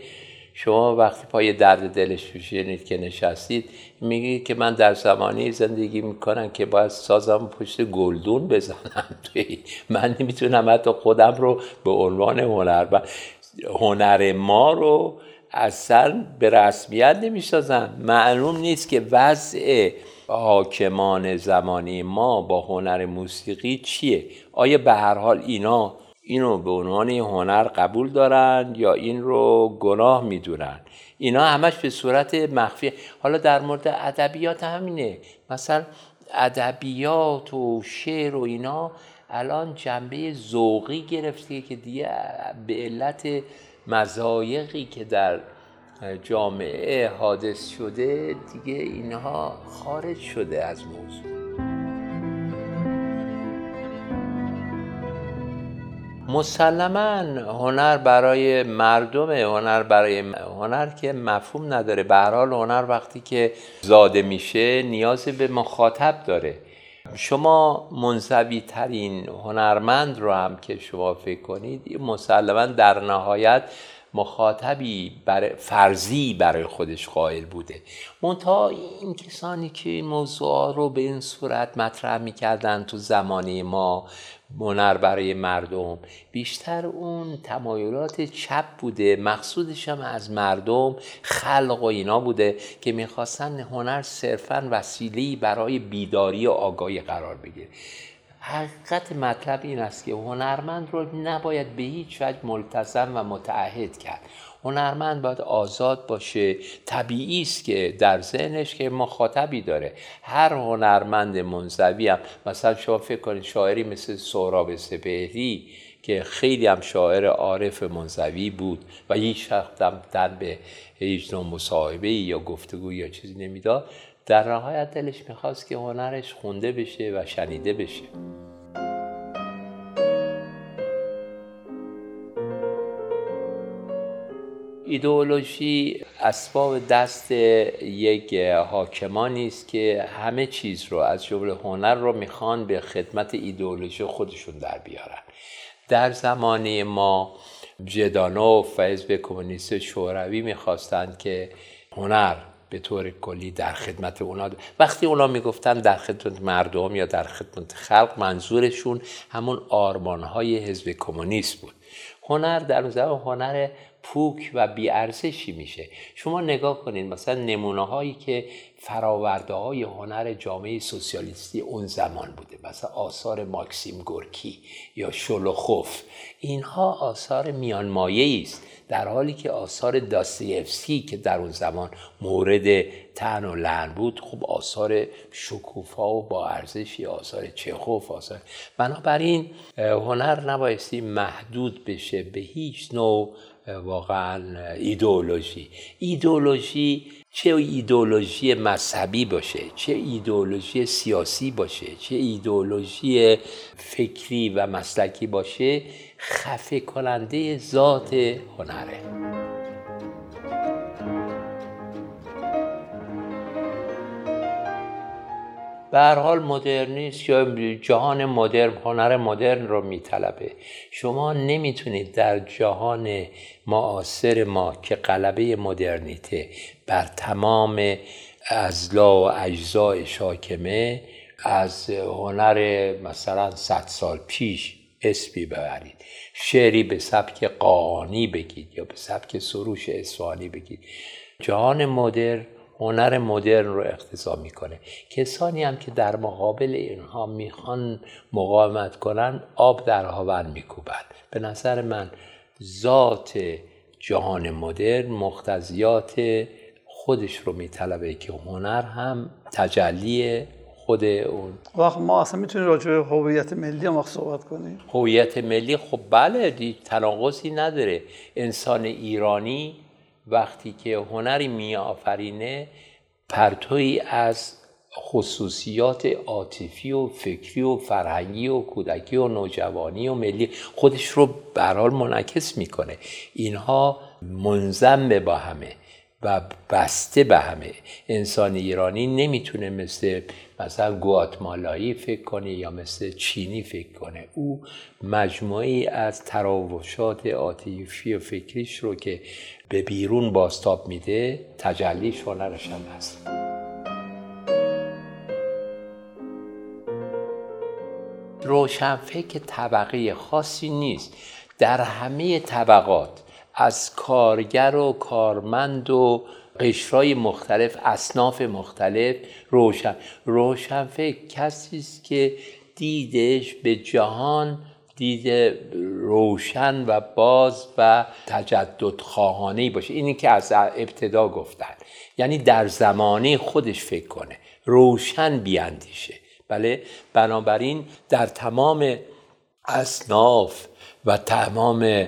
شما وقتی پای درد دلش میشینید که نشستید میگی که من در زمانی زندگی می‌کنم که باید سازم پشت گلدون بزنم. [LAUGHS] توی من نمی‌تونم حتی خودم رو به عنوان هنر هنر ما رو اصلا به رسمیت نمی‌سازم معلوم نیست که وضع حاکمان زمانی ما با هنر موسیقی چیه. آیا به هر حال اینا اینو به عنوان هنر قبول دارن یا این رو گناه می‌دونن. اینا همش به صورت مخفی. حالا در مورد ادبیات همینه. مثلا ادبیات و شعر و اینا الان جنبه ذوقی گرفته که دیگه به علت مزایقی که در جامعه حادث شده دیگه اینها خارج شده از موضوع. مسلما هنر برای مردم هنر برای هنر که مفهوم نداره. به حال هنر وقتی که زاده میشه نیاز به مخاطب داره. شما منزوی ترین هنرمند رو هم که شما فکر کنید مسلما در نهایت مخاطبی برای فرضی برای خودش قائل بوده. منتها این کسانی که این موضوع رو به این صورت مطرح می‌کردن تو زمانه ما هنر برای مردم. بیشتر اون تمایلات چپ بوده مقصودش هم از مردم خلق و اینا بوده که می‌خواستن هنر صرفا وسیله برای بیداری و آگاهی قرار بگیره. حقیقت مطلب این است که هنرمند رو نباید به هیچ وجه ملتزم و متعهد کرد. هنرمند باید آزاد باشه. طبیعی است که در ذهنش که مخاطبی داره. هر هنرمند منزوی هم مثلا شما فکر کنید شاعری مثل سهراب سپهری که خیلی هم شاعر عارف منزوی بود و هیچ وقت هم در به هیچ نوع مصاحبه یا گفتگو یا چیزی نمی‌داد. در نهایت دلش می‌خواست که هنرش خونده بشه و شنیده بشه. ایدئولوژی اسباب دست یک حاکمانی است که همه چیز رو از جمله هنر رو می‌خوان به خدمت ایدئولوژی خودشون در بیارن. در زمانه ما جدانوف و حزب کمونیست شوروی می‌خواستند که هنر به طور کلی در خدمت اونا وقتی اونا می‌گفتن در خدمت مردم یا در خدمت خلق منظورشون همون آرمانهای حزب کمونیست بود. هنر در زمان هنر پوک و بیارزشی میشه. شما نگاه کنید مثلا نمونه هایی که فراورده های هنر جامعه سوسیالیستی اون زمان بوده. مثلا آثار ماکسیم گورکی یا شلوخوف. اینها آثار میانمایه است. در حالی که آثار داستیفسکی که در اون زمان مورد تن و لعن بود خب آثار شکوفا و با ارزشی آثار چخوف آثار. بنابراین هنر نبایستی محدود بشه به هیچ نوع واقعا ایدئولوژی. ایدئولوژی چه ایدئولوژی مذهبی باشه؟ چه ایدئولوژی سیاسی باشه؟ چه ایدئولوژی فکری و مسلکی باشه؟ خفه کننده ذات هنره. به هر حال مدرنیست یا جهان مدرن هنر مدرن رو میطلبه. شما نمی‌تونید در جهان معاصر ما که قلبه مدرنیته بر تمام ازلا و اجزای شاکمه از هنر مثلا صد سال پیش اسمی ببرید. شعری به سبک قانی بگید یا به سبک سروش اسوانی بگید. جهان مدرن هنر مدرن رو اقتضا می‌کنه. کسانی هم که در مقابل اینها می‌خوان مقاومت کنن آب در هاون میکوبند به نظر من ذات جهان مدرن مقتضیات خودش رو میطلبه که هنر هم تجلی خود اون. وقت ما اصلا می‌تونیم راجع به هویت ملی هم صحبت کنیم. هویت ملی خب بله تناقضی نداره. انسان ایرانی وقتی که هنری می آفرینه پرتوی از خصوصیات عاطفی و فکری و فرهنگی و کودکی و نوجوانی و ملی خودش رو برحال منعکس می‌کنه. اینها منظم با همه. و بسته به همه. انسان ایرانی نمی‌تونه مثل مثلا گواتمالایی فکر کنه یا مثل چینی فکر کنه. او مجموعی از تراوشات عاطفی و فکریش رو که به بیرون باستاب میده تجلیش هنرش هم هست. روشنفکر طبقه خاصی نیست. در همه طبقات از کارگر و کارمند و قشرهای مختلف اصناف مختلف روشن. روشنفکر کسی است که دیدش به جهان دید روشن و باز و تجدد خواهانه باشه. اینی که از ابتدا گفتن. یعنی در زمانه خودش فکر کنه. روشن بیاندیشه. بله؟ بنابراین در تمام اصناف و تمام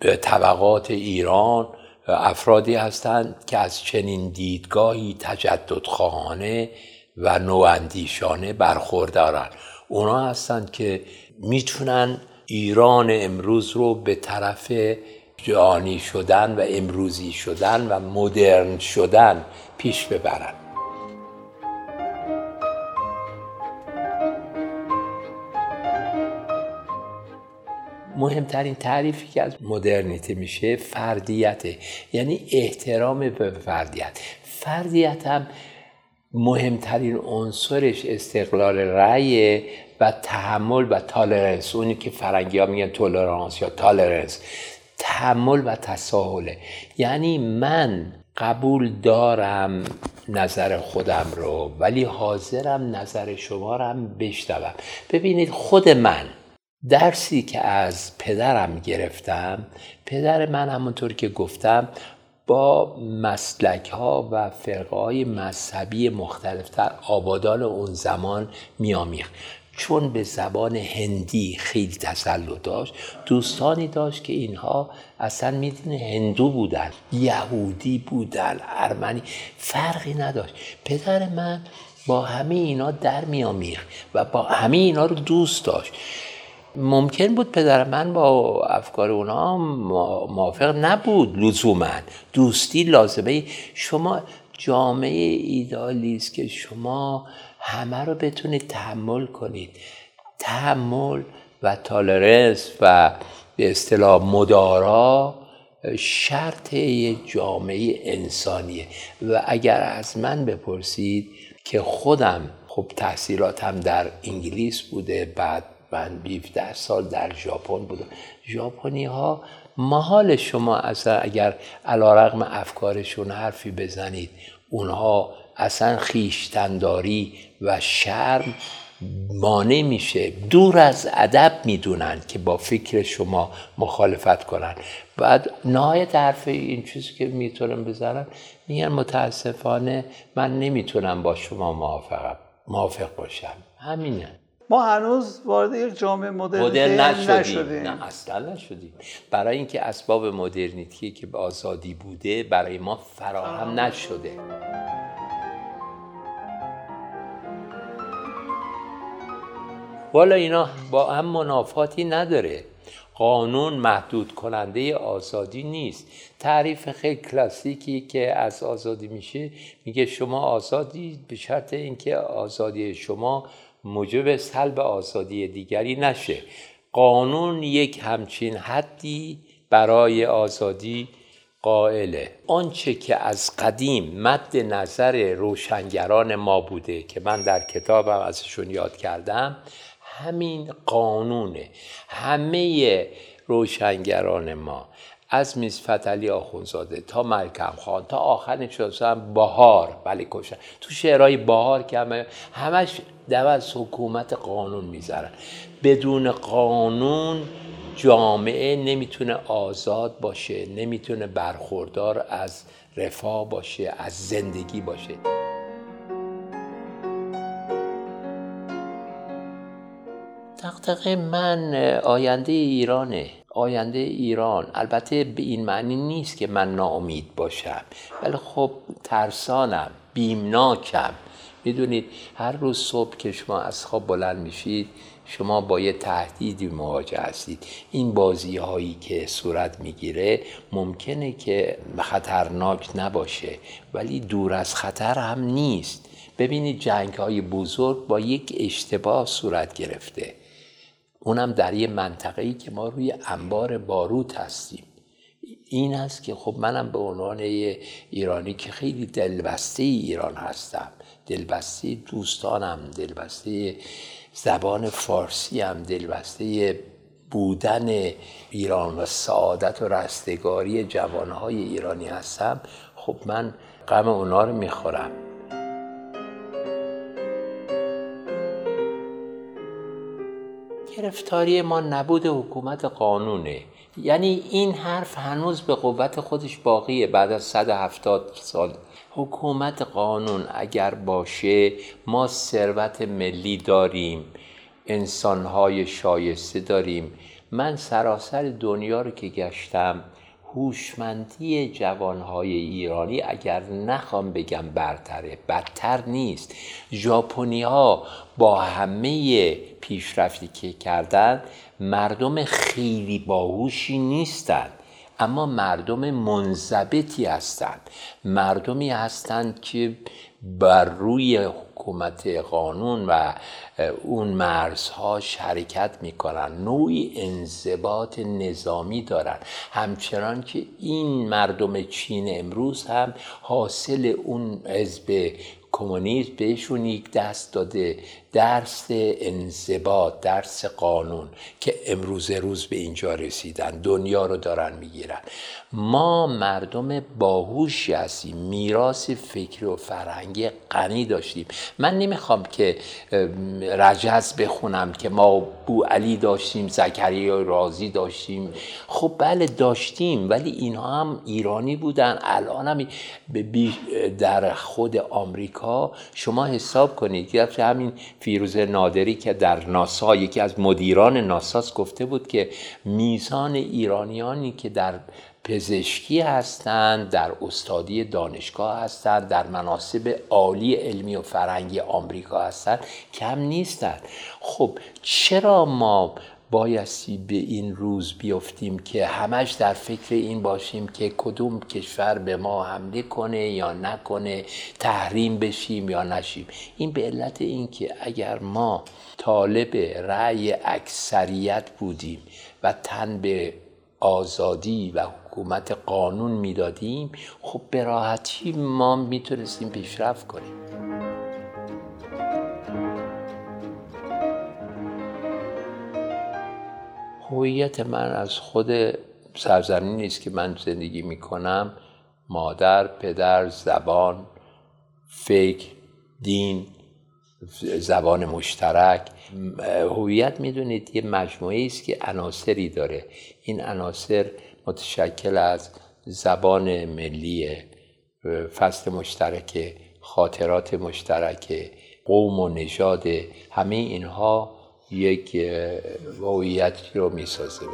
طبقات ایران افرادی هستند که از چنین دیدگاهی تجدد خواهانه و نواندیشانه برخوردارن اونا هستند که می‌تونن ایران امروز رو به طرف جهانی شدن و امروزی شدن و مدرن شدن پیش ببرن. مهمترین تعریفی که از مدرنیته میشه فردیته. یعنی احترام به فردیت. فردیت هم مهمترین عنصرش استقلال رأی و تحمل و تالرنس. اونی که فرنگی ها میگن تولرانس یا تالرنس. تحمل و تساهله. یعنی من قبول دارم نظر خودم رو ولی حاضرم نظر شما رو هم بشنوم. ببینید خود من درسی که از پدرم گرفتم پدر من همونطور که گفتم با مسلک ها و فرقه های مذهبی مختلفتر آبادان اون زمان میامیخت چون به زبان هندی خیلی تسلط داشت دوستانی داشت که اینها اصلا می‌دونه هندو بودن یهودی بودن ارمنی فرقی نداشت. پدر من با همه اینا در میامیخت و با همه اینا رو دوست داشت. ممکن بود پدر من با افکار اونا موافق نبود لزوما. دوستی لازمه. شما جامعه ایدالی است که شما همه رو بتونید تحمل کنید. تحمل و تالرنس و به اصطلاح مدارا شرط جامعه انسانیه. و اگر از من بپرسید که خودم خب تحصیلاتم در انگلیس بوده بعد من 17 سال در ژاپن بودم. ژاپنی ها محال شما اصلا اگر علا رقم افکارشون حرفی بزنید اونها اصلا خیشتنداری و شرم مانع میشه. دور از ادب می‌دونن که با فکر شما مخالفت کنن. بعد نهایت حرف این چیزی که می‌تونم بزنم میگن متاسفانه من نمی‌تونم با شما موافق باشم. همینه. ما هنوز وارد یک جامعه مدرن نشدیم. نه اصلا نشدیم. برای اینکه اسباب مدرنیتی که به آزادی بوده برای ما فراهم نشده. والا اینا با هم منافاتی نداره. قانون محدود کننده آزادی نیست. تعریف خیلی کلاسیکی که از آزادی میشه میگه شما آزادی به شرط اینکه آزادی شما موجب سلب آزادی دیگری نشه. قانون یک همچین حدی برای آزادی قائله. آنچه که از قدیم مد نظر روشنگران ما بوده که من در کتابم ازشون یاد کردم همین قانونه. همه روشنگران ما از میز فتلی آخونزاده تا ملکم خان تا آخر شدن بهار. بله کشن تو شعرهای بهار که همه همش دو از حکومت قانون می‌ذارن. بدون قانون جامعه نمی‌تونه آزاد باشه نمی‌تونه برخوردار از رفاه باشه از زندگی باشه. دقدقه من آینده ایرانه. آینده ایران. البته به این معنی نیست که من ناامید باشم. ولی خب ترسانم بیمناکم. می‌دونید هر روز صبح که شما از خواب بلند میشید شما با یه تهدیدی مواجه هستید. این بازی هایی که صورت می‌گیره ممکنه که خطرناک نباشه ولی دور از خطر هم نیست. ببینید جنگ های بزرگ با یک اشتباه صورت گرفته. اونم در یه منطقه ای که ما روی انبار باروت هستیم. این است که خب منم به عنوان ایرانی که خیلی دلبسته ایران هستم. دلبسته دوستانم دلبسته زبان فارسی هم دلبسته بودن ایران و سعادت و رستگاری جوانهای ایرانی هستم. خب من غم اونا رو می‌خورم. گرفتاری ما نبود حکومت قانونه. یعنی این حرف هنوز به قوت خودش باقیه. بعد از 170 سال حکومت قانون اگر باشه ما ثروت ملی داریم انسانهای شایسته داریم. من سراسر دنیا رو که گشتم هوشمندی جوانهای ایرانی اگر نخوام بگم برتره بدتر نیست. ژاپنی ها با همه پیشرفتی که کردن مردم خیلی باهوشی نیستند اما مردم منضبطی هستند مردمی هستند که بر روی حکومت قانون و اون مرزها شرکت می‌کنن. نوعی انضباط نظامی دارن. همچنان که این مردم چین امروز هم حاصل اون حزب کمونیسم بهشون یک دست داده. درس انضباط درس قانون که امروز روز به اینجا رسیدن دنیا رو دارن می‌گیرن. ما مردم باهوشی هستیم میراث فکری و فرهنگی غنی داشتیم. من نمی‌خوام که رجز بخونم که ما بو علی داشتیم زکریا رازی داشتیم. خب بله داشتیم ولی اینها هم ایرانی بودن. الان هم در خود آمریکا شما حساب کنید که همین فیروز نادری که در ناسا یکی از مدیران ناساس گفته بود که میزان ایرانیانی که در پزشکی هستند در استادی دانشگاه هستند در مناسب عالی علمی و فرنگی آمریکا هستند کم نیستند. خب چرا ما بایستی به این روز بیفتیم که همش در فکر این باشیم که کدوم کشور به ما حمله کنه یا نکنه تحریم بشیم یا نشیم. این به علت این که اگر ما طالب رأی اکثریت بودیم و تن به آزادی و حکومت قانون می‌دادیم خب به راحتی ما می‌تونستیم پیشرفت کنیم. هویت من از خود سرزمینی نیست که من زندگی می‌کنم. مادر پدر زبان فکر دین زبان مشترک. هویت می‌دونید یه مجموعه است که عناصری داره. این عناصر متشکل از زبان ملی فصل مشترک خاطرات مشترک قوم و نژاد همه اینها یک هویتی رو می‌سازه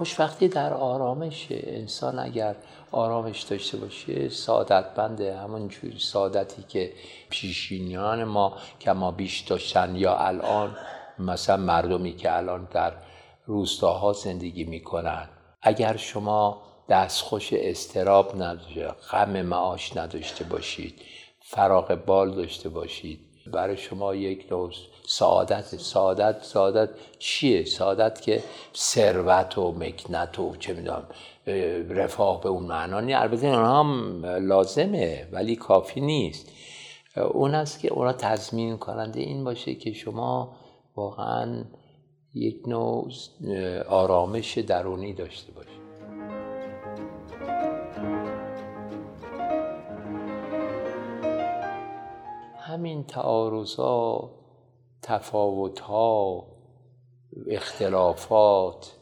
خوشبختی در آرامش انسان اگر آرامش داشته باشه سعادتمند همون جوری سعادتی که پیشینیان ما که ما بیش داشتن یا الان مثلا مردمی که الان در روستاها زندگی می‌کنن. اگر شما دستخوش استراب نداشته غم معاش نداشته باشید فراغ بال داشته باشید. برای شما یک نوع سعادت سعادت سعادت چیه؟ سعادت که ثروت و مکنت و چه می‌دونم رفاه به اون معنا نیست. البته اونها هم لازمه ولی کافی نیست. اون است که اونا تضمین کننده این باشه که شما واقعا یک نوع آرامش درونی داشته باشید. همین تعارضا تفاوتها اختلافات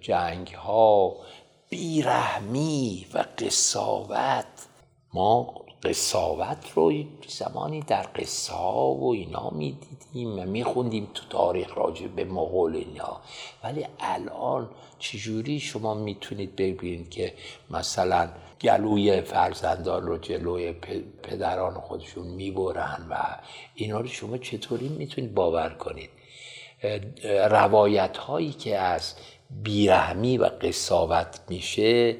جنگها بیرحمی و قصاوت. ما قصاوت رو زمانی در قصه و اینا می‌دیدیم و میخوندیم تو تاریخ راجع به مغول اینا ولی الان چجوری شما می‌تونید ببینید که مثلا گلوی فرزندان رو جلوی پدران خودشون می‌برن و اینا رو شما چطوری می‌تونید باور کنید؟ روایت هایی که از بیرحمی و قصاوت میشه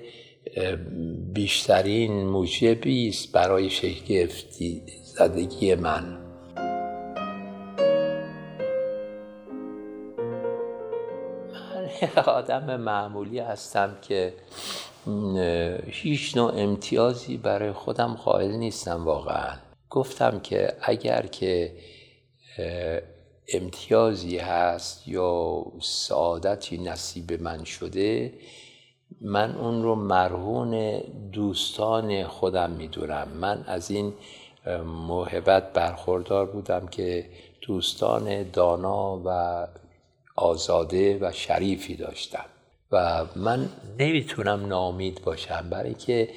بیشترین موجبی است برای شگفتی زدگی من. من آدم معمولی هستم که هیچ نوع امتیازی برای خودم قائل نیستم واقعا. گفتم که اگر که امتیازی هست یا سعادتی نصیب من شده من اون رو مرهون دوستان خودم می‌دونم. من از این محبت برخوردار بودم که دوستان دانا و آزاده و شریفی داشتم. و من نمی‌تونم نامید باشم. برای که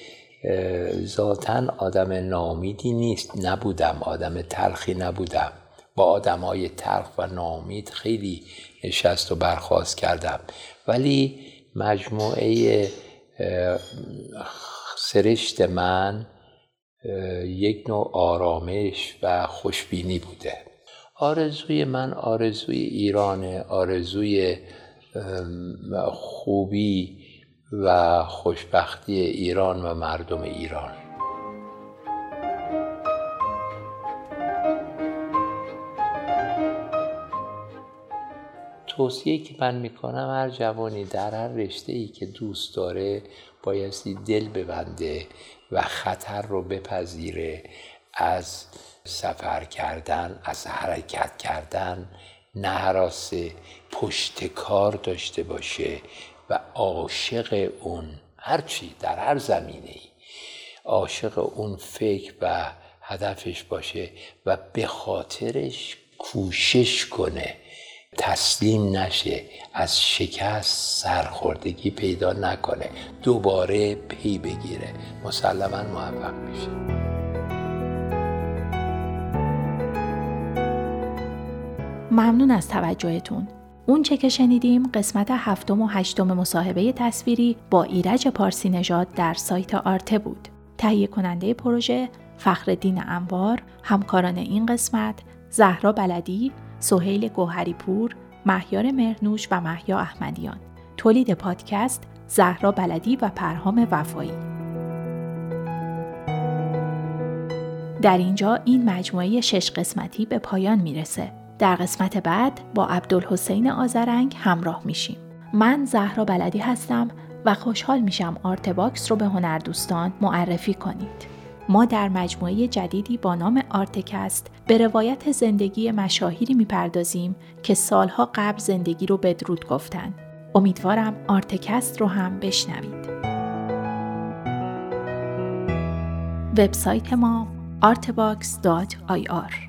ذاتا آدم نامیدی نیست. نبودم. آدم تلخی نبودم. با آدم های تلخ و نامید خیلی نشست و برخواست کردم. ولی مجموعه سرشت من یک نوع آرامش و خوشبینی بوده. آرزوی من آرزوی ایرانه آرزوی خوبی و خوشبختی ایران و مردم ایران. توصیه که من می‌کنم هر جوانی در هر رشته ای که دوست داره بایستی دل ببنده و خطر رو بپذیره از سفر کردن از حرکت کردن نهراس پشت کار داشته باشه و عاشق اون هرچی در هر زمینه ای عاشق اون فکر و هدفش باشه و به خاطرش کوشش کنه. تسلیم نشه از شکست سرخوردگی پیدا نکنه دوباره پی بگیره. مسلما موفق میشه. ممنون از توجهتون. اون چه که شنیدیم قسمت هفتم و هشتم مصاحبه تصویری با ایرج پارسی نژاد در سایت آرته بود. تهیه کننده پروژه فخردین انوار، همکاران این قسمت زهرا بلدی، سهیل گوهری پور، مهیار مرنوش و محیا احمدیان. تولید پادکست زهرا بلدی و پرهام وفایی. در اینجا این مجموعه شش قسمتی به پایان می‌رسه. در قسمت بعد با عبدالحسین آزرنگ همراه میشیم. من زهرا بلدی هستم و خوشحال میشم آرتباکس رو به هنردوستان معرفی کنید. ما در مجموعه جدیدی با نام آرتکست به روایت زندگی مشاهیری می‌پردازیم که سالها قبل زندگی رو بدرود گفتن. امیدوارم آرتکست رو هم بشنوید. وبسایت ما artbox.ir